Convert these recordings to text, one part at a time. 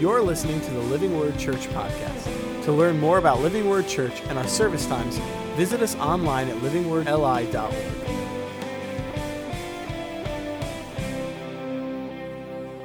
You're listening to the Living Word Church podcast. To learn more about Living Word Church and our service times, visit us online at livingwordli.org.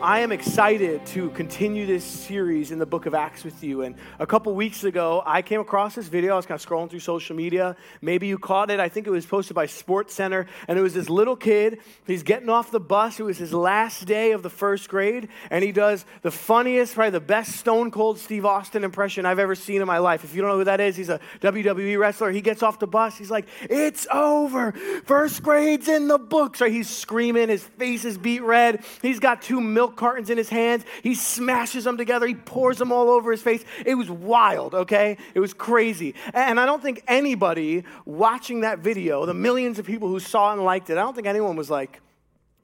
I am excited to continue this series in the book of Acts with you. And a couple weeks ago, I came across this video. I was kind of scrolling through social media. Maybe you caught it. I think it was posted by SportsCenter. And it was this little kid. He's getting off the bus. It was his last day of the first grade. And he does the funniest, probably the best Stone Cold Steve Austin impression I've ever seen in my life. If you don't know who that is, he's a WWE wrestler. He gets off the bus. He's like, It's over. First grade's in the books. Right? He's screaming. His face is beet red. He's got two milk cartons in his hands. He smashes them together. He pours them all over his face. It was wild, okay? It was crazy. And I don't think anybody watching that video, the millions of people who saw and liked it, I don't think anyone was like,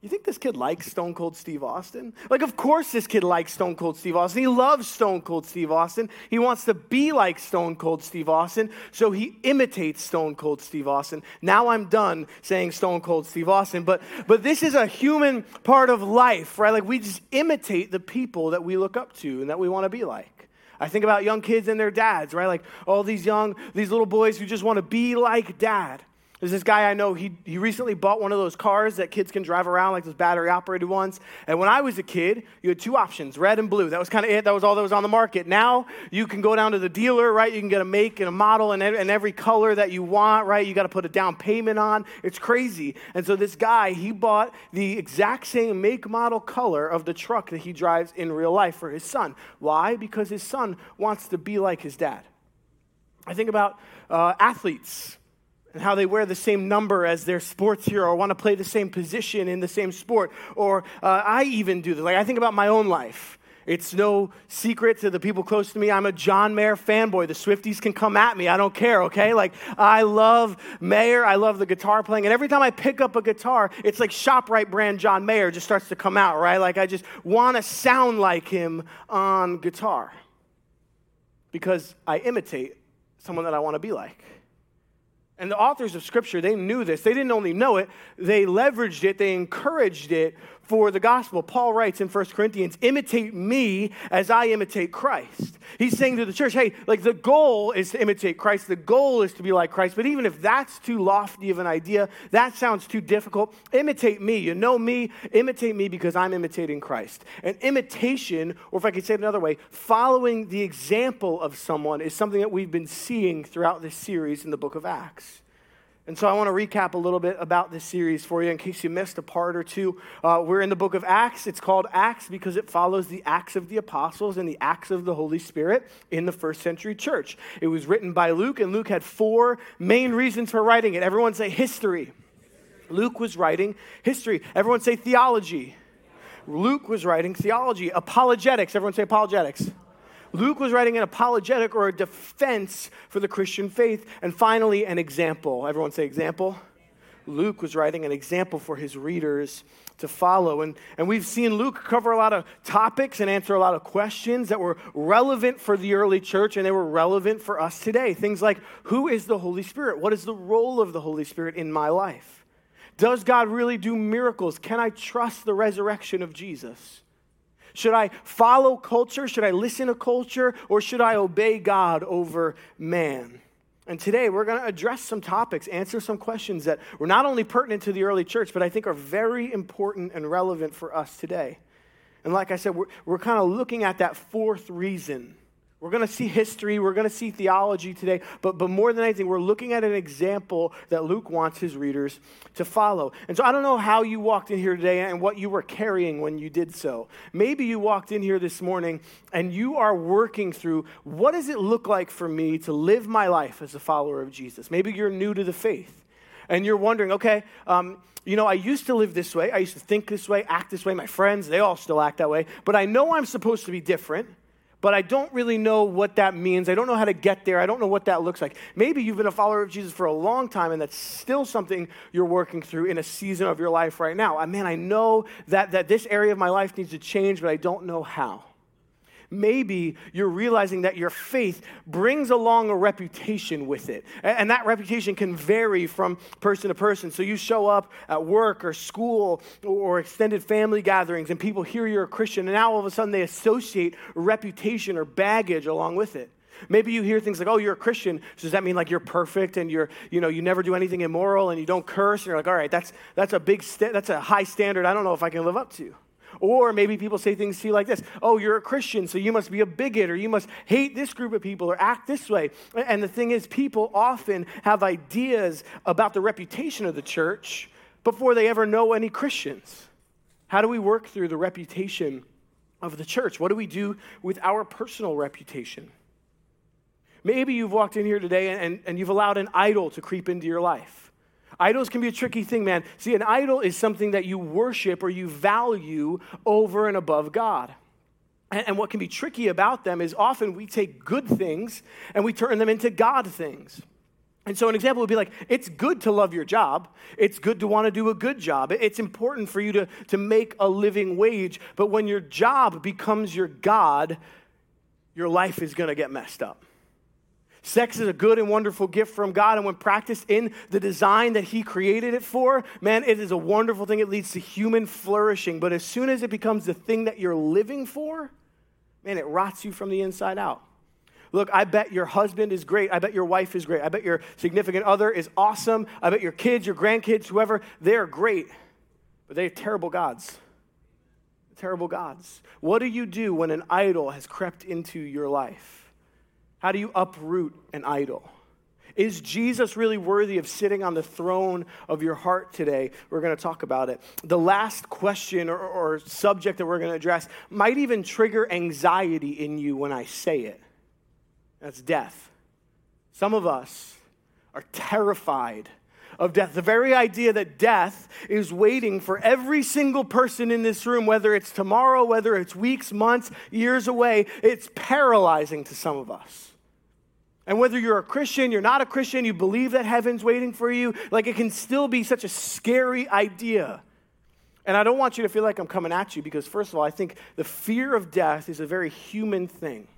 you think this kid likes Stone Cold Steve Austin? Like, of course, this kid likes Stone Cold Steve Austin. He loves Stone Cold Steve Austin. He wants to be like Stone Cold Steve Austin, so he imitates Stone Cold Steve Austin. Now I'm done saying Stone Cold Steve Austin, but, but this is a human part of life, right? Like, we just imitate the people that we look up to and that we want to be like. I think about young kids and their dads, right? Like all these young, these little boys who just want to be like dad. There's this guy I know, he, he recently bought one of those cars that kids can drive around, like those battery operated ones. And when I was a kid, you had two options red and blue. That was kind of it. That was all that was on the market. Now you can go down to the dealer, right? You can get a make and a model and, and every color that you want, right? You got to put a down payment on. It's crazy. And so this guy, he bought the exact same make, model, color of the truck that he drives in real life for his son. Why? Because his son wants to be like his dad. I think about uh, athletes and how they wear the same number as their sports hero or want to play the same position in the same sport. Or uh, I even do this. Like, I think about my own life. It's no secret to the people close to me. I'm a John Mayer fanboy. The Swifties can come at me. I don't care, okay? Like, I love Mayer. I love the guitar playing. And every time I pick up a guitar, it's like ShopRite brand John Mayer just starts to come out, right? Like, I just want to sound like him on guitar because I imitate someone that I want to be like. And the authors of Scripture, they knew this. They didn't only know it, they leveraged it, they encouraged it for the gospel. Paul writes in 1 Corinthians, imitate me as I imitate Christ. He's saying to the church, hey, like the goal is to imitate Christ, the goal is to be like Christ. But even if that's too lofty of an idea, that sounds too difficult, imitate me. You know me, imitate me because I'm imitating Christ. And imitation, or if I could say it another way, following the example of someone is something that we've been seeing throughout this series in the book of Acts. And so I want to recap a little bit about this series for you in case you missed a part or two. Uh, we're in the book of Acts. It's called Acts because it follows the Acts of the Apostles and the Acts of the Holy Spirit in the first century church. It was written by Luke, and Luke had four main reasons for writing it. Everyone say history. Luke was writing history. Everyone say theology. Luke was writing theology. Apologetics. Everyone say apologetics. Luke was writing an apologetic or a defense for the Christian faith. And finally, an example. Everyone say example. Luke was writing an example for his readers to follow. And, and we've seen Luke cover a lot of topics and answer a lot of questions that were relevant for the early church and they were relevant for us today. Things like who is the Holy Spirit? What is the role of the Holy Spirit in my life? Does God really do miracles? Can I trust the resurrection of Jesus? Should I follow culture? Should I listen to culture? Or should I obey God over man? And today we're going to address some topics, answer some questions that were not only pertinent to the early church, but I think are very important and relevant for us today. And like I said, we're, we're kind of looking at that fourth reason we're going to see history, we're going to see theology today, but, but more than anything, we're looking at an example that Luke wants his readers to follow. And so I don't know how you walked in here today and what you were carrying when you did so. Maybe you walked in here this morning and you are working through what does it look like for me to live my life as a follower of Jesus? Maybe you're new to the faith and you're wondering, okay, um, you know, I used to live this way. I used to think this way, act this way. My friends, they all still act that way. But I know I'm supposed to be different but I don't really know what that means. I don't know how to get there. I don't know what that looks like. Maybe you've been a follower of Jesus for a long time and that's still something you're working through in a season of your life right now. I man, I know that, that this area of my life needs to change, but I don't know how. Maybe you're realizing that your faith brings along a reputation with it. And that reputation can vary from person to person. So you show up at work or school or extended family gatherings, and people hear you're a Christian, and now all of a sudden they associate reputation or baggage along with it. Maybe you hear things like, oh, you're a Christian. So does that mean like you're perfect and you're, you know, you never do anything immoral and you don't curse? And you're like, all right, that's, that's a big, st- that's a high standard I don't know if I can live up to. Or maybe people say things to you like this Oh, you're a Christian, so you must be a bigot, or you must hate this group of people, or act this way. And the thing is, people often have ideas about the reputation of the church before they ever know any Christians. How do we work through the reputation of the church? What do we do with our personal reputation? Maybe you've walked in here today and, and you've allowed an idol to creep into your life. Idols can be a tricky thing, man. See, an idol is something that you worship or you value over and above God. And, what can be tricky about them is often we take good things and we turn them into God things. And so, an example would be like, it's good to love your job. It's good to want to do a good job. It's important for you to, to make a living wage. But when your job becomes your God, your life is going to get messed up. Sex is a good and wonderful gift from God, and when practiced in the design that He created it for, man, it is a wonderful thing. It leads to human flourishing. But as soon as it becomes the thing that you're living for, man, it rots you from the inside out. Look, I bet your husband is great. I bet your wife is great. I bet your significant other is awesome. I bet your kids, your grandkids, whoever, they're great. But they have terrible gods. Terrible gods. What do you do when an idol has crept into your life? How do you uproot an idol? Is Jesus really worthy of sitting on the throne of your heart today? We're going to talk about it. The last question or, or subject that we're going to address might even trigger anxiety in you when I say it. That's death. Some of us are terrified of death. The very idea that death is waiting for every single person in this room, whether it's tomorrow, whether it's weeks, months, years away, it's paralyzing to some of us. And whether you're a Christian, you're not a Christian, you believe that heaven's waiting for you, like it can still be such a scary idea. And I don't want you to feel like I'm coming at you because, first of all, I think the fear of death is a very human thing.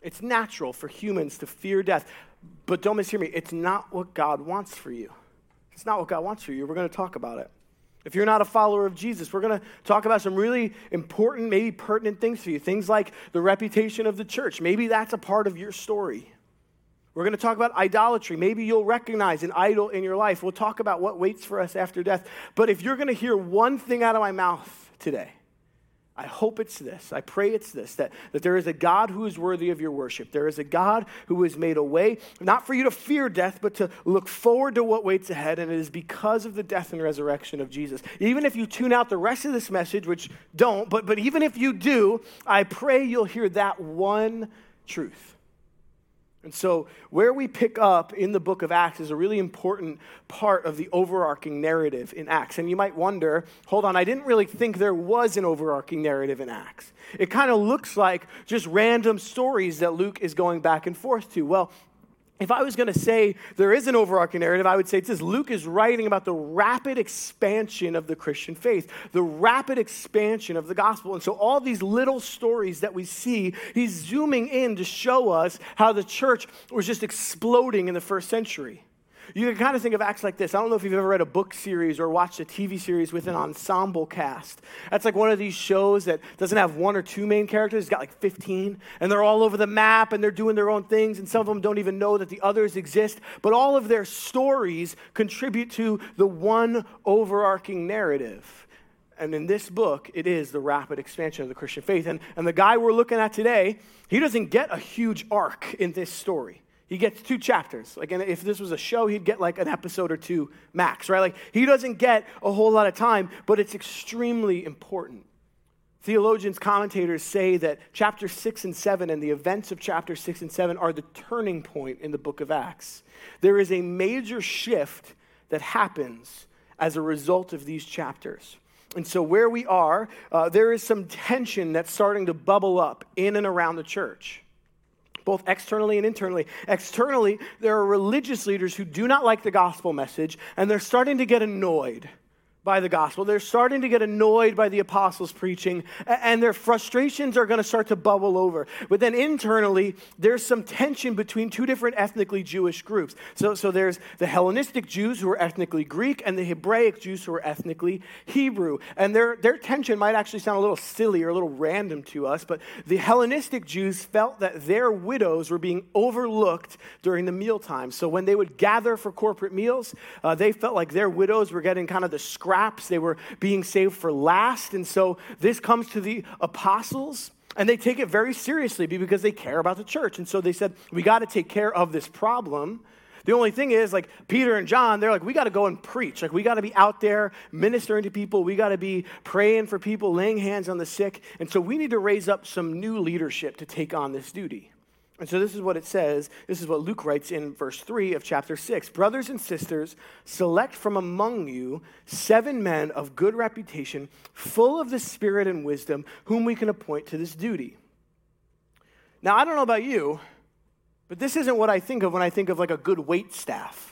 It's natural for humans to fear death. But don't mishear me, it's not what God wants for you. It's not what God wants for you. We're going to talk about it. If you're not a follower of Jesus, we're going to talk about some really important, maybe pertinent things for you. Things like the reputation of the church. Maybe that's a part of your story. We're going to talk about idolatry. Maybe you'll recognize an idol in your life. We'll talk about what waits for us after death. But if you're going to hear one thing out of my mouth today, I hope it's this. I pray it's this that, that there is a God who is worthy of your worship. There is a God who has made a way, not for you to fear death, but to look forward to what waits ahead. And it is because of the death and resurrection of Jesus. Even if you tune out the rest of this message, which don't, but, but even if you do, I pray you'll hear that one truth and so, where we pick up in the book of Acts is a really important part of the overarching narrative in Acts. And you might wonder hold on, I didn't really think there was an overarching narrative in Acts. It kind of looks like just random stories that Luke is going back and forth to. Well, if I was going to say there is an overarching narrative, I would say it's this Luke is writing about the rapid expansion of the Christian faith, the rapid expansion of the gospel. And so, all these little stories that we see, he's zooming in to show us how the church was just exploding in the first century. You can kind of think of acts like this. I don't know if you've ever read a book series or watched a TV series with an ensemble cast. That's like one of these shows that doesn't have one or two main characters. It's got like 15, and they're all over the map and they're doing their own things, and some of them don't even know that the others exist. But all of their stories contribute to the one overarching narrative. And in this book, it is the rapid expansion of the Christian faith. And, and the guy we're looking at today, he doesn't get a huge arc in this story. He gets two chapters. Like, if this was a show, he'd get like an episode or two max, right? Like, he doesn't get a whole lot of time, but it's extremely important. Theologians, commentators say that chapter 6 and 7 and the events of chapter 6 and 7 are the turning point in the book of Acts. There is a major shift that happens as a result of these chapters. And so, where we are, uh, there is some tension that's starting to bubble up in and around the church both externally and internally. Externally, there are religious leaders who do not like the gospel message, and they're starting to get annoyed by the gospel. They're starting to get annoyed by the apostles' preaching, and their frustrations are going to start to bubble over. But then internally, there's some tension between two different ethnically Jewish groups. So, so there's the Hellenistic Jews who are ethnically Greek, and the Hebraic Jews who are ethnically Hebrew. And their, their tension might actually sound a little silly or a little random to us, but the Hellenistic Jews felt that their widows were being overlooked during the mealtime. So when they would gather for corporate meals, uh, they felt like their widows were getting kind of the scraps. They were being saved for last. And so this comes to the apostles. And they take it very seriously because they care about the church. And so they said, we got to take care of this problem. The only thing is, like Peter and John, they're like, we got to go and preach. Like, we got to be out there ministering to people. We got to be praying for people, laying hands on the sick. And so we need to raise up some new leadership to take on this duty. And so this is what it says. This is what Luke writes in verse 3 of chapter 6. Brothers and sisters, select from among you seven men of good reputation, full of the Spirit and wisdom, whom we can appoint to this duty. Now, I don't know about you, but this isn't what I think of when I think of like a good wait staff.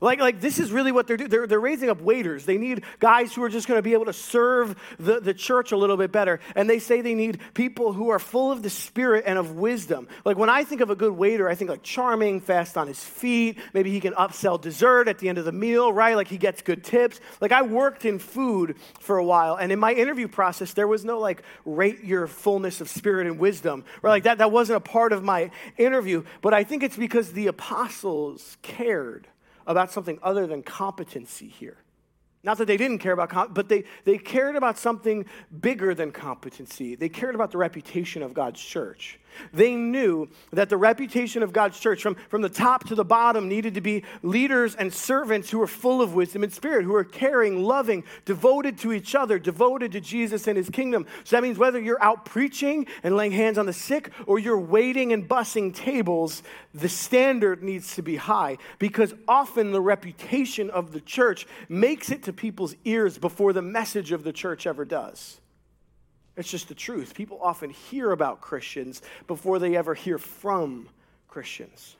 Like, like this is really what they're doing. They're, they're raising up waiters. They need guys who are just going to be able to serve the, the church a little bit better. And they say they need people who are full of the spirit and of wisdom. Like when I think of a good waiter, I think like charming, fast on his feet. Maybe he can upsell dessert at the end of the meal, right? Like he gets good tips. Like I worked in food for a while. And in my interview process, there was no like rate your fullness of spirit and wisdom. Right? Like that, that wasn't a part of my interview. But I think it's because the apostles cared about something other than competency here. Not that they didn't care about, but they, they cared about something bigger than competency. They cared about the reputation of God's church. They knew that the reputation of God's church, from, from the top to the bottom, needed to be leaders and servants who were full of wisdom and spirit, who are caring, loving, devoted to each other, devoted to Jesus and his kingdom. So that means whether you're out preaching and laying hands on the sick or you're waiting and bussing tables, the standard needs to be high because often the reputation of the church makes it to people's ears before the message of the church ever does. It's just the truth. People often hear about Christians before they ever hear from Christians.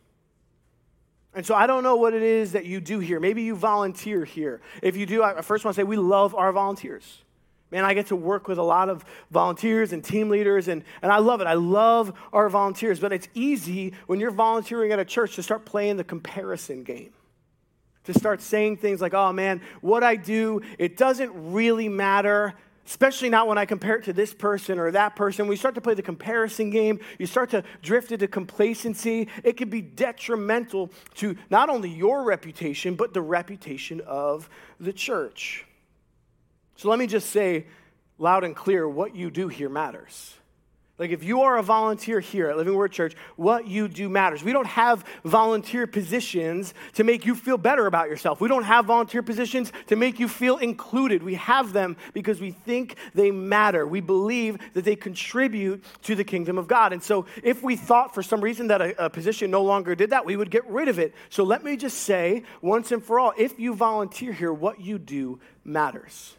And so I don't know what it is that you do here. Maybe you volunteer here. If you do, I first want to say we love our volunteers. Man, I get to work with a lot of volunteers and team leaders, and, and I love it. I love our volunteers, but it's easy when you're volunteering at a church to start playing the comparison game. To start saying things like, oh man, what I do, it doesn't really matter especially not when I compare it to this person or that person. We start to play the comparison game. You start to drift into complacency. It can be detrimental to not only your reputation, but the reputation of the church. So let me just say loud and clear what you do here matters. Like, if you are a volunteer here at Living Word Church, what you do matters. We don't have volunteer positions to make you feel better about yourself. We don't have volunteer positions to make you feel included. We have them because we think they matter. We believe that they contribute to the kingdom of God. And so, if we thought for some reason that a, a position no longer did that, we would get rid of it. So, let me just say once and for all if you volunteer here, what you do matters.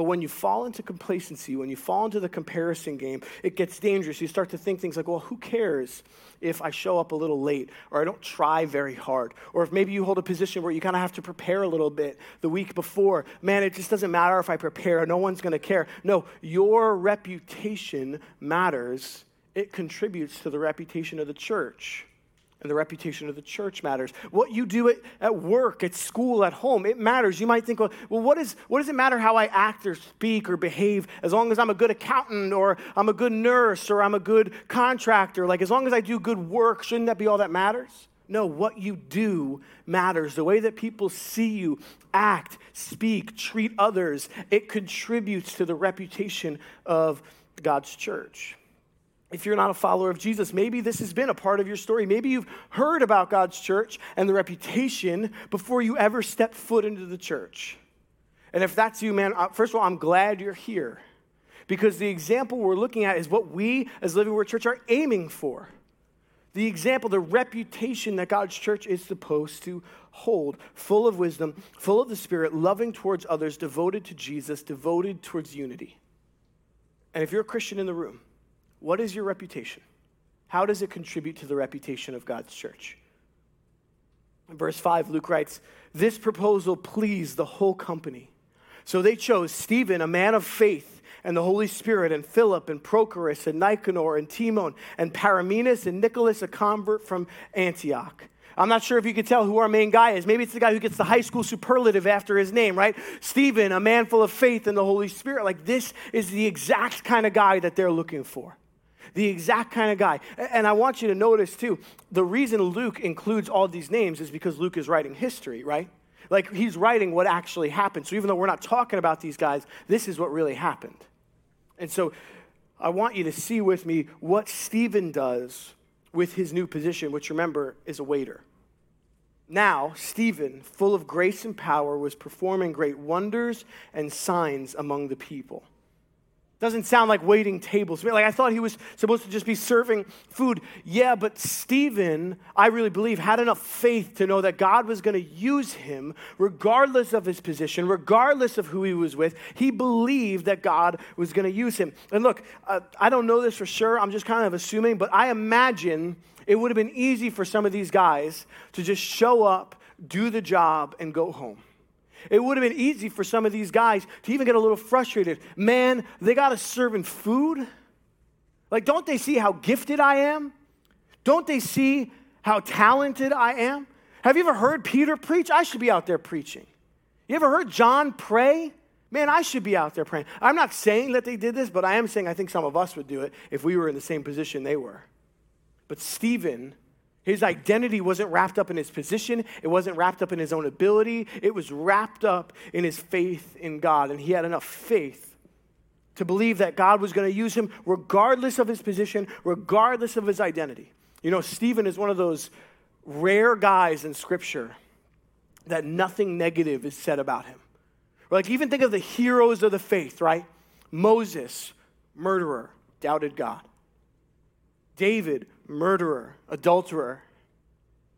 But when you fall into complacency, when you fall into the comparison game, it gets dangerous. You start to think things like, well, who cares if I show up a little late or I don't try very hard? Or if maybe you hold a position where you kind of have to prepare a little bit the week before. Man, it just doesn't matter if I prepare, no one's going to care. No, your reputation matters, it contributes to the reputation of the church and the reputation of the church matters. What you do at, at work, at school, at home, it matters. You might think, well, well what, is, what does it matter how I act or speak or behave as long as I'm a good accountant or I'm a good nurse or I'm a good contractor? Like, as long as I do good work, shouldn't that be all that matters? No, what you do matters. The way that people see you act, speak, treat others, it contributes to the reputation of God's church if you're not a follower of Jesus, maybe this has been a part of your story. Maybe you've heard about God's church and the reputation before you ever stepped foot into the church. And if that's you, man, uh, first of all, I'm glad you're here because the example we're looking at is what we as Living Word Church are aiming for. The example, the reputation that God's church is supposed to hold, full of wisdom, full of the Spirit, loving towards others, devoted to Jesus, devoted towards unity. And if you're a Christian in the room, what is your reputation? How does it contribute to the reputation of God's church? In verse 5, Luke writes, This proposal pleased the whole company. So they chose Stephen, a man of faith, and the Holy Spirit, and Philip, and Prochorus, and Nicanor, and Timon, and Parmenas, and Nicholas, a convert from Antioch. I'm not sure if you could tell who our main guy is. Maybe it's the guy who gets the high school superlative after his name, right? Stephen, a man full of faith in the Holy Spirit. Like, this is the exact kind of guy that they're looking for. The exact kind of guy. And I want you to notice, too, the reason Luke includes all these names is because Luke is writing history, right? Like, he's writing what actually happened. So even though we're not talking about these guys, this is what really happened. And so I want you to see with me what Stephen does with his new position, which remember is a waiter. Now, Stephen, full of grace and power, was performing great wonders and signs among the people. Doesn't sound like waiting tables. Like I thought he was supposed to just be serving food. Yeah, but Stephen, I really believe, had enough faith to know that God was going to use him regardless of his position, regardless of who he was with. He believed that God was going to use him. And look, uh, I don't know this for sure. I'm just kind of assuming, but I imagine it would have been easy for some of these guys to just show up, do the job, and go home. It would have been easy for some of these guys to even get a little frustrated. Man, they got us serving food. Like, don't they see how gifted I am? Don't they see how talented I am? Have you ever heard Peter preach? I should be out there preaching. You ever heard John pray? Man, I should be out there praying. I'm not saying that they did this, but I am saying I think some of us would do it if we were in the same position they were. But Stephen his identity wasn't wrapped up in his position, it wasn't wrapped up in his own ability, it was wrapped up in his faith in God. And he had enough faith to believe that God was going to use him regardless of his position, regardless of his identity. You know, Stephen is one of those rare guys in Scripture that nothing negative is said about him. Like, even think of the heroes of the faith, right? Moses, murderer, doubted God. David, murderer, adulterer.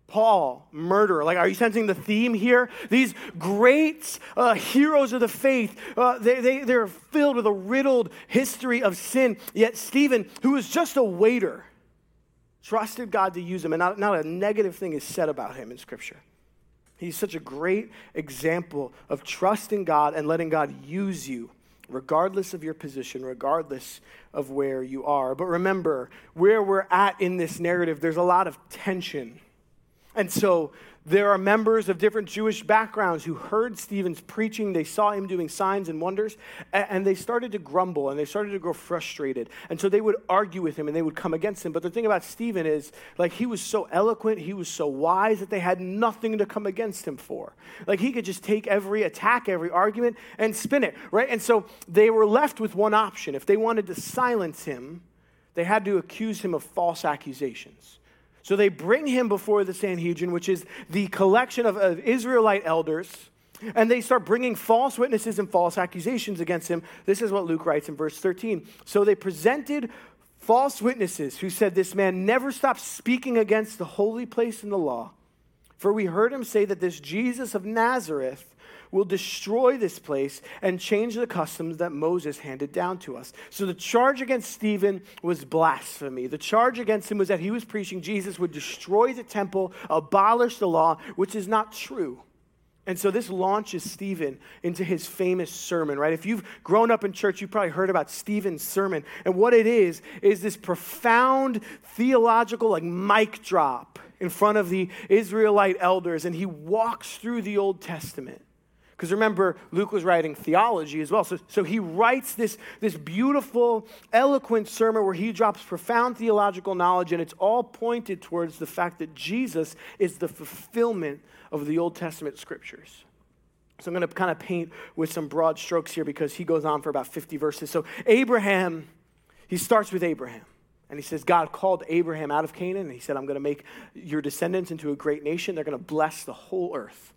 Paul, murderer. Like, are you sensing the theme here? These great uh, heroes of the faith, uh, they, they, they're filled with a riddled history of sin. Yet, Stephen, who was just a waiter, trusted God to use him, and not, not a negative thing is said about him in Scripture. He's such a great example of trusting God and letting God use you regardless of your position, regardless of where you are. But remember, where we're at in this narrative, there's a lot of tension. And so there are members of different Jewish backgrounds who heard Stephen's preaching. They saw him doing signs and wonders, and they started to grumble and they started to grow frustrated. And so they would argue with him and they would come against him. But the thing about Stephen is, like, he was so eloquent, he was so wise that they had nothing to come against him for. Like, he could just take every attack, every argument, and spin it, right? And so they were left with one option. If they wanted to silence him, they had to accuse him of false accusations. So they bring him before the Sanhedrin, which is the collection of, of Israelite elders, and they start bringing false witnesses and false accusations against him. This is what Luke writes in verse 13. So they presented false witnesses who said, This man never stopped speaking against the holy place in the law. For we heard him say that this Jesus of Nazareth will destroy this place and change the customs that Moses handed down to us. So the charge against Stephen was blasphemy. The charge against him was that he was preaching Jesus would destroy the temple, abolish the law, which is not true. And so this launches Stephen into his famous sermon, right? If you've grown up in church, you've probably heard about Stephen's sermon. And what it is, is this profound theological, like mic drop in front of the Israelite elders. And he walks through the Old Testament. Because remember, Luke was writing theology as well. So, so he writes this, this beautiful, eloquent sermon where he drops profound theological knowledge, and it's all pointed towards the fact that Jesus is the fulfillment of the Old Testament scriptures. So I'm going to kind of paint with some broad strokes here because he goes on for about 50 verses. So, Abraham, he starts with Abraham. And he says, God called Abraham out of Canaan, and he said, I'm going to make your descendants into a great nation. They're going to bless the whole earth.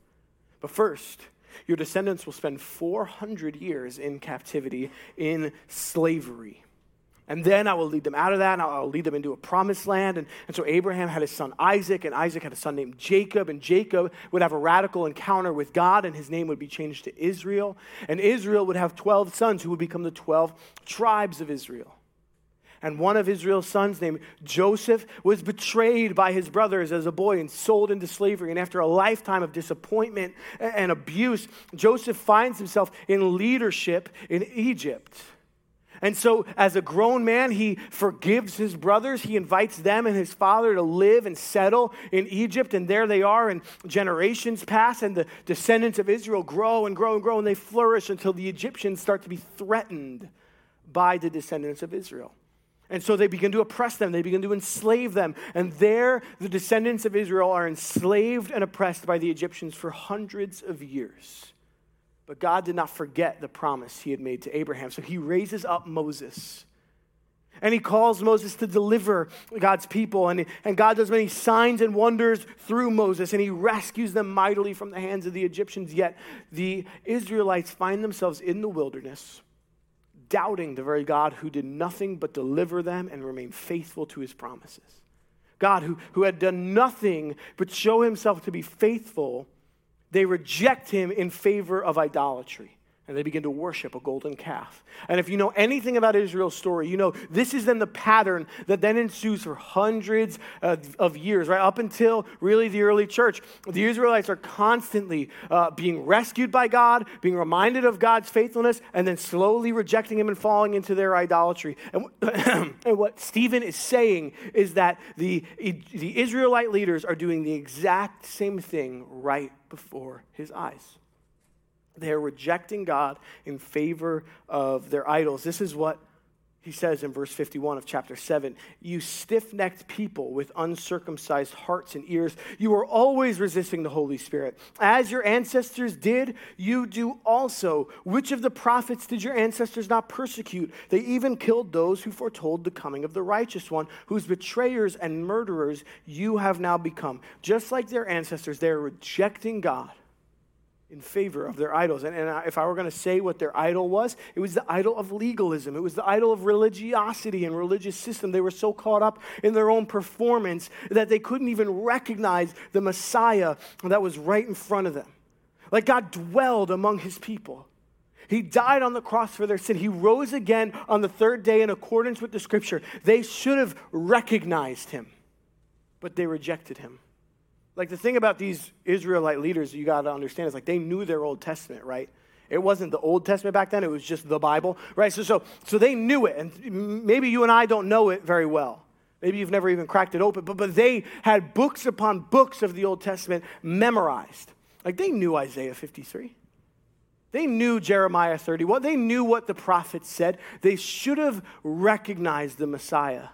But first, your descendants will spend 400 years in captivity, in slavery. And then I will lead them out of that, and I'll lead them into a promised land. And, and so Abraham had his son Isaac, and Isaac had a son named Jacob, and Jacob would have a radical encounter with God, and his name would be changed to Israel. And Israel would have 12 sons who would become the 12 tribes of Israel. And one of Israel's sons, named Joseph, was betrayed by his brothers as a boy and sold into slavery. And after a lifetime of disappointment and abuse, Joseph finds himself in leadership in Egypt. And so, as a grown man, he forgives his brothers. He invites them and his father to live and settle in Egypt. And there they are, and generations pass, and the descendants of Israel grow and grow and grow, and they flourish until the Egyptians start to be threatened by the descendants of Israel. And so they begin to oppress them, they begin to enslave them. And there, the descendants of Israel are enslaved and oppressed by the Egyptians for hundreds of years. But God did not forget the promise he had made to Abraham. So he raises up Moses. And he calls Moses to deliver God's people. And, and God does many signs and wonders through Moses. And he rescues them mightily from the hands of the Egyptians. Yet the Israelites find themselves in the wilderness, doubting the very God who did nothing but deliver them and remain faithful to his promises. God, who, who had done nothing but show himself to be faithful they reject him in favor of idolatry and they begin to worship a golden calf. And if you know anything about Israel's story, you know this is then the pattern that then ensues for hundreds of, years, right? Up until really the early church. The Israelites are constantly uh, being rescued by God, being reminded of God's faithfulness, and then slowly rejecting Him and falling into their idolatry. And, and what Stephen is saying is that the, the Israelite leaders are doing the exact same thing right before his eyes. They're rejecting God in favor of their idols. This is what he says in verse 51 of chapter 7 You stiff necked people with uncircumcised hearts and ears, you are always resisting the Holy Spirit. As your ancestors did, you do also. Which of the prophets did your ancestors not persecute? They even killed those who foretold the coming of the righteous one, whose betrayers and murderers you have now become. Just like their ancestors, they are rejecting God in favor of their idols. And, and if I were going to say what their idol was, it was the idol of legalism. It was the idol of religiosity and religious system. They were so caught up in their own performance that they couldn't even recognize the Messiah that was right in front of them. Like God dwelled among his people. He died on the cross for their sin. He rose again on the third day in accordance with the scripture. They should have recognized him, but they rejected him. Like the thing about these Israelite leaders you got to understand is like they knew their Old Testament, right? It wasn't the Old Testament back then, it was just the Bible, right? So, so, so they knew it. And maybe you and I don't know it very well. Maybe you've never even cracked it open, but, but they had books upon books of the Old Testament memorized. Like they knew Isaiah 53. They knew Jeremiah 31. They knew what the prophets said. They should have recognized the Messiah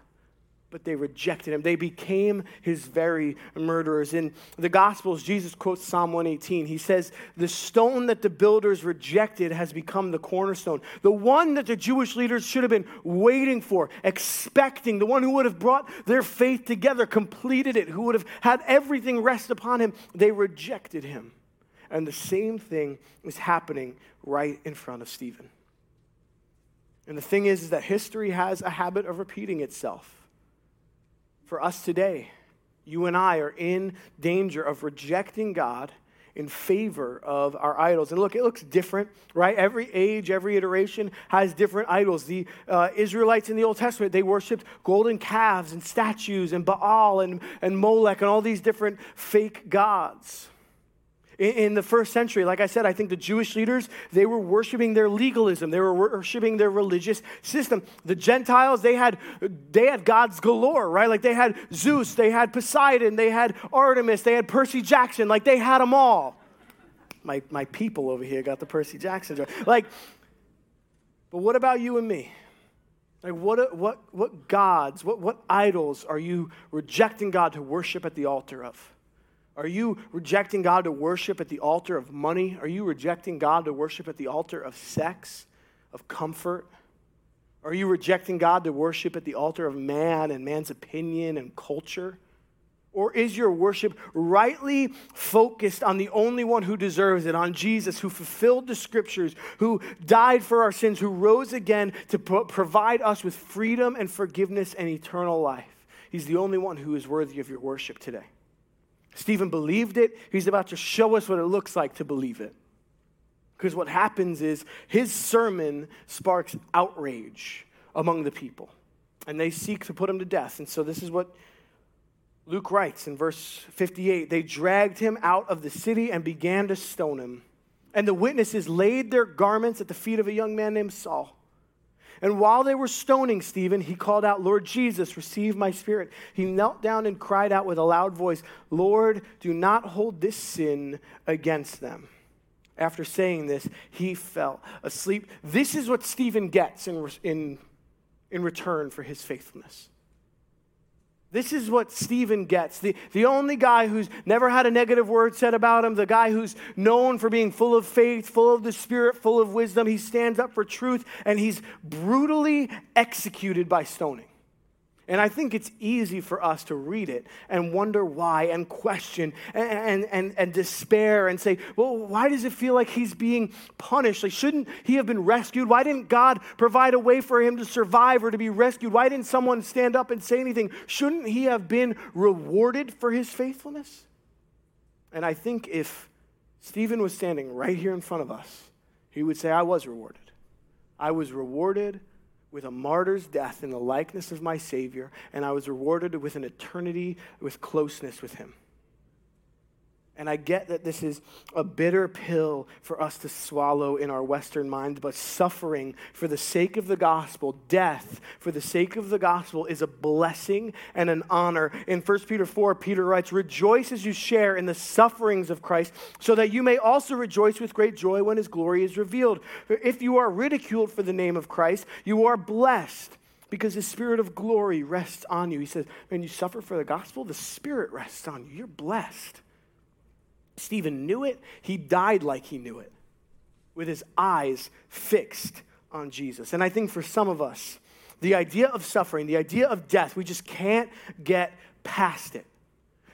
but they rejected him. They became his very murderers. In the Gospels, Jesus quotes Psalm 118. He says, The stone that the builders rejected has become the cornerstone. The one that the Jewish leaders should have been waiting for, expecting, the one who would have brought their faith together, completed it, who would have had everything rest upon him. They rejected him. And the same thing is happening right in front of Stephen. And the thing is, is that history has a habit of repeating itself for us today, you and I are in danger of rejecting God in favor of our idols. And look, it looks different, right? Every age, every iteration has different idols. The uh, Israelites in the Old Testament, they worshiped golden calves and statues and Baal and, and Molech and all these different fake gods in, the first century, like I said, I think the Jewish leaders, they were worshiping their legalism. They were worshiping their religious system. The Gentiles, they had, they had gods galore, right? Like they had Zeus, they had Poseidon, they had Artemis, they had Percy Jackson. Like they had them all. My, my people over here got the Percy Jackson joke. Like, but what about you and me? Like, what, what, what gods, what, what idols are you rejecting God to worship at the altar of? Are you rejecting God to worship at the altar of money? Are you rejecting God to worship at the altar of sex, of comfort? Are you rejecting God to worship at the altar of man and man's opinion and culture? Or is your worship rightly focused on the only one who deserves it, on Jesus, who fulfilled the scriptures, who died for our sins, who rose again to provide us with freedom and forgiveness and eternal life? He's the only one who is worthy of your worship today. Stephen believed it. He's about to show us what it looks like to believe it. Because what happens is his sermon sparks outrage among the people. and they seek to put him to death. And so this is what Luke writes in verse 58 They dragged him out of the city and began to stone him. And the witnesses laid their garments at the feet of a young man named Saul. And while they were stoning Stephen, he called out, Lord Jesus, receive my spirit. He knelt down and cried out with a loud voice, Lord, do not hold this sin against them. After saying this, he fell asleep. This is what Stephen gets in, in, in return for his faithfulness. This is what Stephen gets. The, the only guy who's never had a negative word said about him, the guy who's known for being full of faith, full of the Spirit, full of wisdom. He stands up for truth, and he's brutally executed by stoning. And I think it's easy for us to read it and wonder why and question and, and, and, despair and say, well, why does it feel like he's being punished? Like, shouldn't he have been rescued? Why didn't God provide a way for him to survive or to be rescued? Why didn't someone stand up and say anything? Shouldn't he have been rewarded for his faithfulness? And I think if Stephen was standing right here in front of us, he would say, I was rewarded. I was rewarded with a martyr's death in the likeness of my Savior, and I was rewarded with an eternity with closeness with Him. And I get that this is a bitter pill for us to swallow in our Western minds, but suffering for the sake of the gospel, death for the sake of the gospel is a blessing and an honor. In 1 Peter 4, Peter writes, Rejoice as you share in the sufferings of Christ, so that you may also rejoice with great joy when his glory is revealed. For if you are ridiculed for the name of Christ, you are blessed because the spirit of glory rests on you. He says, When you suffer for the gospel, the spirit rests on you. You're blessed. Stephen knew it. He died like he knew it, with his eyes fixed on Jesus. And I think for some of us, the idea of suffering, the idea of death, we just can't get past it.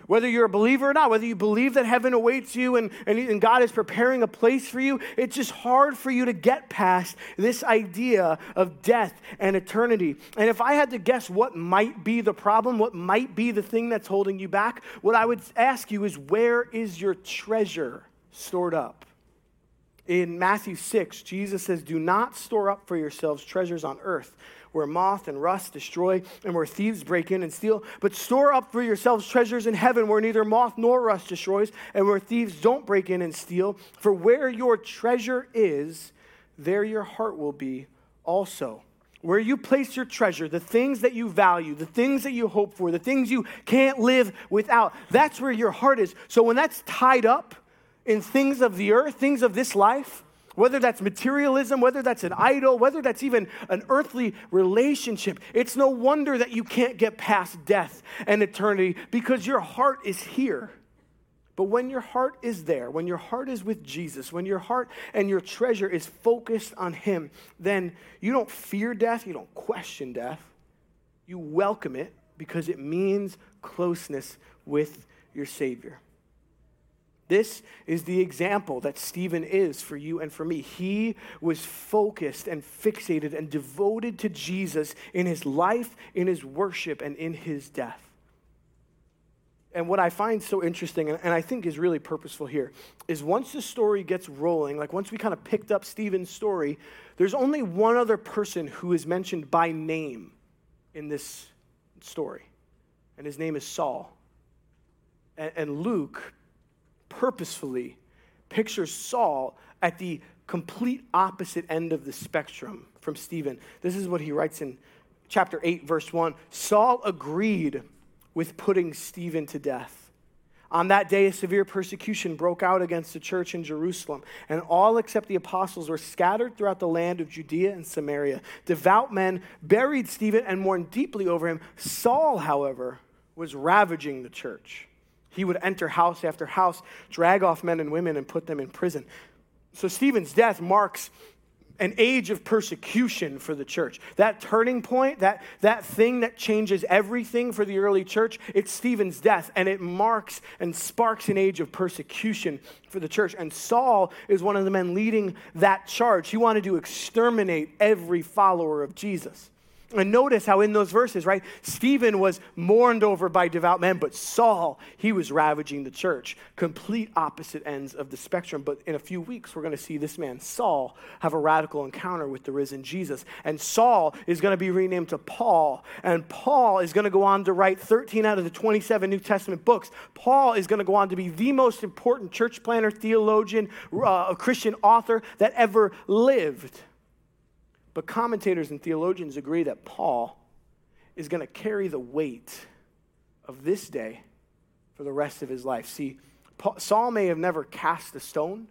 Whether you're a believer or not, whether you believe that heaven awaits you and, and, and, God is preparing a place for you, it's just hard for you to get past this idea of death and eternity. And if I had to guess what might be the problem, what might be the thing that's holding you back, what I would ask you is where is your treasure stored up? In Matthew 6, Jesus says, Do not store up for yourselves treasures on earth where moth and rust destroy and where thieves break in and steal. But store up for yourselves treasures in heaven where neither moth nor rust destroys and where thieves don't break in and steal. For where your treasure is, there your heart will be also. Where you place your treasure, the things that you value, the things that you hope for, the things you can't live without, that's where your heart is. So when that's tied up in things of the earth, things of this life, whether that's materialism, whether that's an idol, whether that's even an earthly relationship, it's no wonder that you can't get past death and eternity because your heart is here. But when your heart is there, when your heart is with Jesus, when your heart and your treasure is focused on Him, then you don't fear death, you don't question death. You welcome it because it means closeness with your Savior. This is the example that Stephen is for you and for me. He was focused and fixated and devoted to Jesus in his life, in his worship, and in his death. And what I find so interesting, and I think is really purposeful here, is once the story gets rolling, like once we kind of picked up Stephen's story, there's only one other person who is mentioned by name in this story, and his name is Saul. And, Luke purposefully pictures Saul at the complete opposite end of the spectrum from Stephen. This is what he writes in chapter 8, verse 1. Saul agreed with putting Stephen to death. On that day, a severe persecution broke out against the church in Jerusalem, and all except the apostles were scattered throughout the land of Judea and Samaria. Devout men buried Stephen and mourned deeply over him. Saul, however, was ravaging the church he would enter house after house, drag off men and women, and put them in prison. So Stephen's death marks an age of persecution for the church. That turning point, that, that thing that changes everything for the early church, it's Stephen's death, and it marks and sparks an age of persecution for the church. And Saul is one of the men leading that charge. He wanted to exterminate every follower of Jesus. And notice how in those verses, right, Stephen was mourned over by devout men, but Saul, he was ravaging the church. Complete opposite ends of the spectrum. But in a few weeks, we're going to see this man, Saul, have a radical encounter with the risen Jesus. And Saul is going to be renamed to Paul. And Paul is going to go on to write 13 out of the 27 New Testament books. Paul is going to go on to be the most important church planner, theologian, uh, Christian author that ever lived. But commentators and theologians agree that Paul is going to carry the weight of this day for the rest of his life. See, Paul, Saul may have never cast a stone,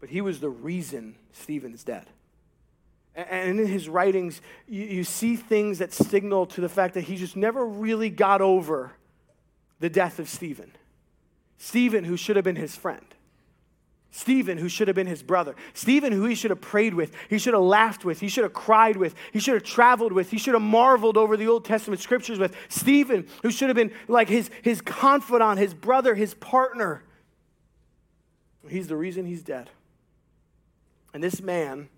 but he was the reason Stephen's dead. And in his writings, you, you see things that signal to the fact that he just never really got over the death of Stephen. Stephen, who should have been his friend. Stephen, who should have been his brother. Stephen, who he should have prayed with. He should have laughed with. He should have cried with. He should have traveled with. He should have marveled over the Old Testament scriptures with. Stephen, who should have been like his, his confidant, his brother, his partner. He's the reason he's dead. And this man,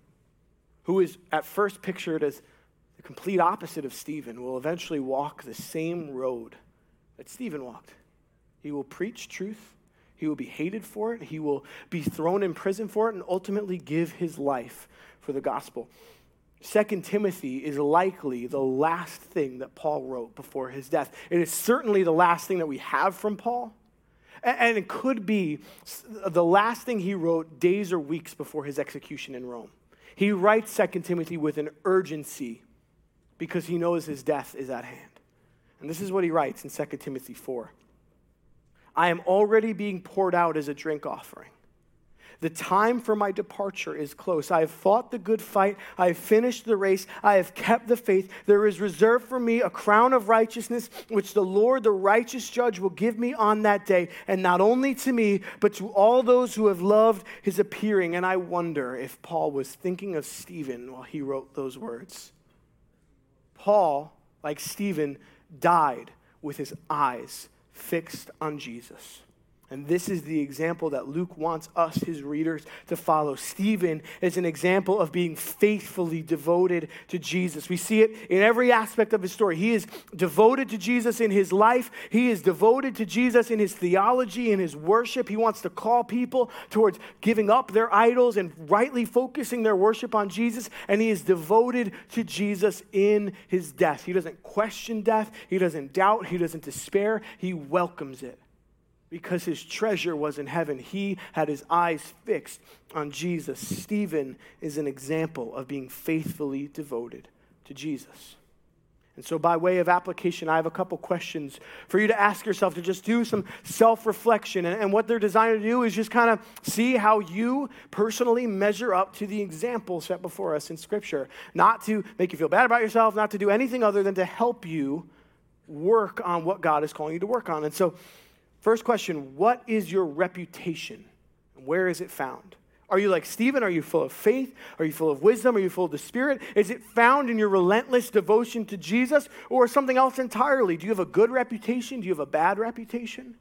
who is at first pictured as the complete opposite of Stephen, will eventually walk the same road that Stephen walked. He will preach truth he will be hated for it. He will be thrown in prison for it and ultimately give his life for the gospel. Second Timothy is likely the last thing that Paul wrote before his death. It is certainly the last thing that we have from Paul. And it could be the last thing he wrote days or weeks before his execution in Rome. He writes Second Timothy with an urgency because he knows his death is at hand. And this is what he writes in 2 Timothy 4. I am already being poured out as a drink offering. The time for my departure is close. I have fought the good fight. I have finished the race. I have kept the faith. There is reserved for me a crown of righteousness, which the Lord, the righteous judge, will give me on that day. And not only to me, but to all those who have loved his appearing. And I wonder if Paul was thinking of Stephen while he wrote those words. Paul, like Stephen, died with his eyes fixed on Jesus. And this is the example that Luke wants us, his readers, to follow. Stephen is an example of being faithfully devoted to Jesus. We see it in every aspect of his story. He is devoted to Jesus in his life, he is devoted to Jesus in his theology, in his worship. He wants to call people towards giving up their idols and rightly focusing their worship on Jesus. And he is devoted to Jesus in his death. He doesn't question death, he doesn't doubt, he doesn't despair, he welcomes it because his treasure was in heaven. He had his eyes fixed on Jesus. Stephen is an example of being faithfully devoted to Jesus. And so, by way of application, I have a couple questions for you to ask yourself to just do some self reflection. And, and, what they're designed to do is just kind of see how you personally measure up to the example set before us in Scripture. Not to make you feel bad about yourself, not to do anything other than to help you work on what God is calling you to work on. And so, First question What is your reputation? Where is it found? Are you like Stephen? Are you full of faith? Are you full of wisdom? Are you full of the Spirit? Is it found in your relentless devotion to Jesus or something else entirely? Do you have a good reputation? Do you have a bad reputation?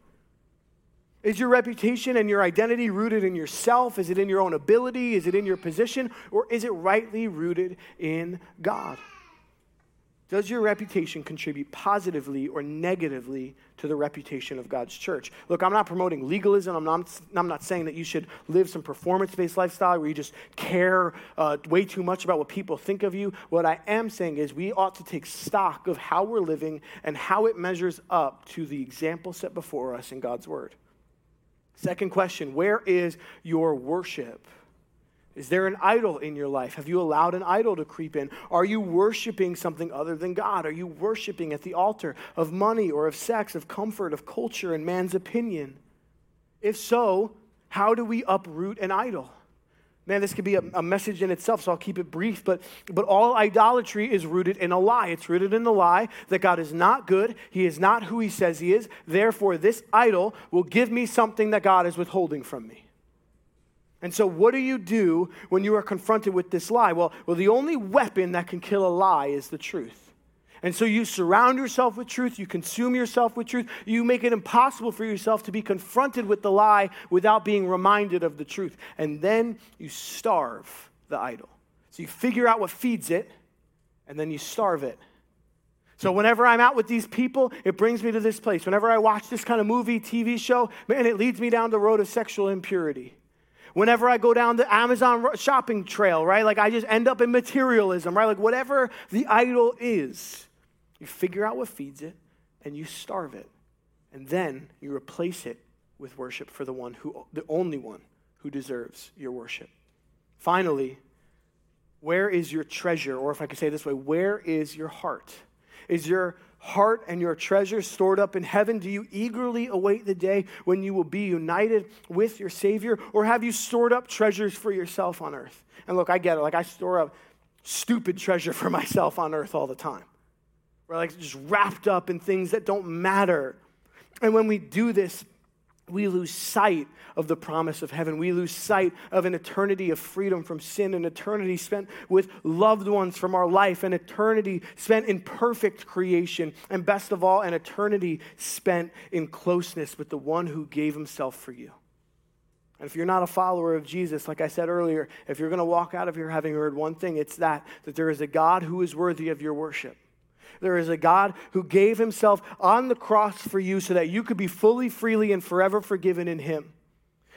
Is your reputation and your identity rooted in yourself? Is it in your own ability? Is it in your position? Or is it rightly rooted in God? Does your reputation contribute positively or negatively to the reputation of God's church? Look, I'm not promoting legalism. I'm not, I'm not saying that you should live some performance based lifestyle where you just care uh, way too much about what people think of you. What I am saying is we ought to take stock of how we're living and how it measures up to the example set before us in God's word. Second question Where is your worship? Is there an idol in your life? Have you allowed an idol to creep in? Are you worshiping something other than God? Are you worshiping at the altar of money or of sex, of comfort, of culture, and man's opinion? If so, how do we uproot an idol? Man, this could be a, a, message in itself, so I'll keep it brief. But, but all idolatry is rooted in a lie. It's rooted in the lie that God is not good. He is not who he says he is. Therefore, this idol will give me something that God is withholding from me. And so, what do you do when you are confronted with this lie? Well, well, the only weapon that can kill a lie is the truth. And so, you surround yourself with truth, you consume yourself with truth, you make it impossible for yourself to be confronted with the lie without being reminded of the truth. And then you starve the idol. So, you figure out what feeds it, and then you starve it. So whenever I'm out with these people, it brings me to this place. Whenever I watch this kind of movie, TV show, man, it leads me down the road of sexual impurity. Whenever I go down the Amazon shopping trail, right? Like I just end up in materialism, right? Like whatever the idol is, you figure out what feeds it and you starve it. And then you replace it with worship for the one who the only one who deserves your worship. Finally, where is your treasure? Or if I could say this way, where is your heart? Is your heart and your treasures stored up in heaven? Do you eagerly await the day when you will be united with your Savior? Or have you stored up treasures for yourself on earth? And look, I get it. Like, I store up stupid treasure for myself on earth all the time. We're like just wrapped up in things that don't matter. And when we do this, we lose sight of the promise of heaven. We lose sight of an eternity of freedom from sin, an eternity spent with loved ones from our life, an eternity spent in perfect creation, and best of all, an eternity spent in closeness with the one who gave himself for you. And if you're not a follower of Jesus, like I said earlier, if you're going to walk out of here having heard one thing, it's that, that there is a God who is worthy of your worship. There is a God who gave himself on the cross for you so that you could be fully, freely, and forever forgiven in him.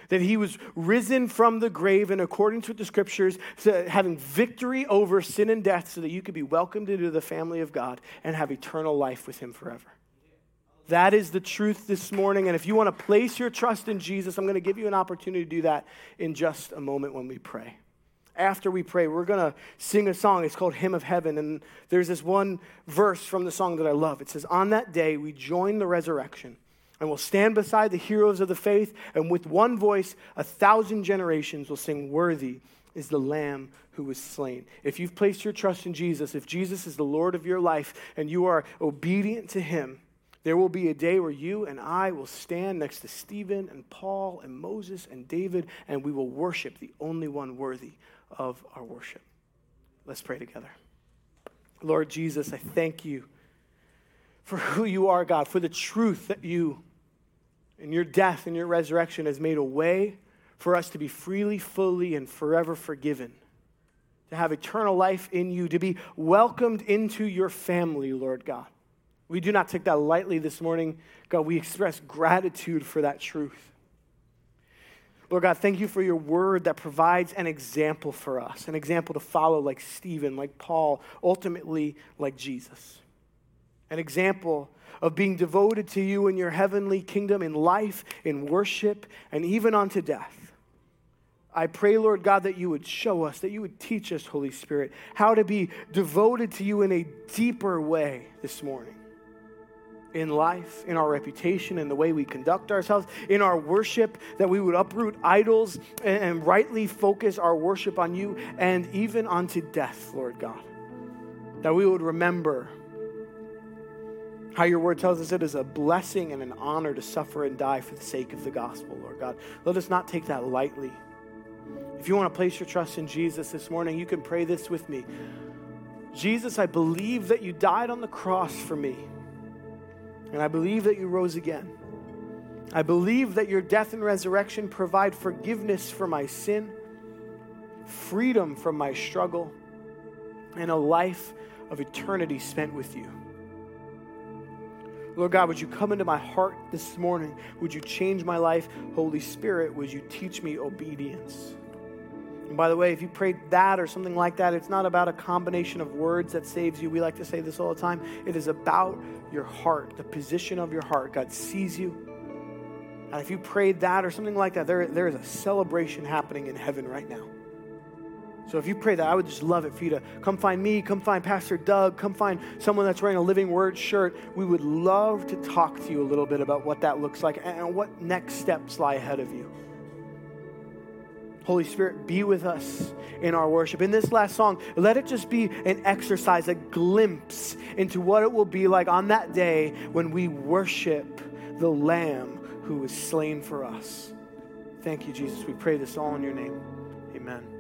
That he was risen from the grave and according to the scriptures, having victory over sin and death so that you could be welcomed into the family of God and have eternal life with him forever. That is the truth this morning. And if you want to place your trust in Jesus, I'm going to give you an opportunity to do that in just a moment when we pray after we pray, we're going to sing a song. It's called Hymn of Heaven. And there's this one verse from the song that I love. It says, On that day, we join the resurrection and will stand beside the heroes of the faith, and with one voice, a thousand generations will sing, Worthy is the Lamb who was slain. If you've placed your trust in Jesus, if Jesus is the Lord of your life, and you are obedient to Him, there will be a day where you and I will stand next to Stephen and Paul and Moses and David, and we will worship the only one worthy of our worship. Let's pray together. Lord Jesus, I thank you for who you are, God, for the truth that you, in your death and your resurrection, has made a way for us to be freely, fully, and forever forgiven, to have eternal life in you, to be welcomed into your family, Lord God. We do not take that lightly this morning. God, we express gratitude for that truth. Lord God, thank you for your word that provides an example for us, an example to follow like Stephen, like Paul, ultimately like Jesus. An example of being devoted to you in your heavenly kingdom in life, in worship, and even unto death. I pray, Lord God, that you would show us, that you would teach us, Holy Spirit, how to be devoted to you in a deeper way this morning in life, in our reputation, in the way we conduct ourselves, in our worship, that we would uproot idols and, and rightly focus our worship on you and even unto death, Lord God. That we would remember how your word tells us it is a blessing and an honor to suffer and die for the sake of the gospel, Lord God. Let us not take that lightly. If you want to place your trust in Jesus this morning, you can pray this with me. Jesus, I believe that you died on the cross for me. And I believe that you rose again. I believe that your death and resurrection provide forgiveness for my sin, freedom from my struggle, and a life of eternity spent with you. Lord God, would you come into my heart this morning? Would you change my life? Holy Spirit, would you teach me obedience? And by the way, if you prayed that or something like that, it's not about a combination of words that saves you. We like to say this all the time. It is about your heart, the position of your heart. God sees you. And if you prayed that or something like that, there, there is a celebration happening in heaven right now. So if you pray that, I would just love it for you to come find me, come find Pastor Doug, come find someone that's wearing a Living Word shirt. We would love to talk to you a little bit about what that looks like and what next steps lie ahead of you. Holy Spirit, be with us in our worship. In this last song, let it just be an exercise, a glimpse into what it will be like on that day when we worship the Lamb who was slain for us. Thank you, Jesus. We pray this all in your name. Amen.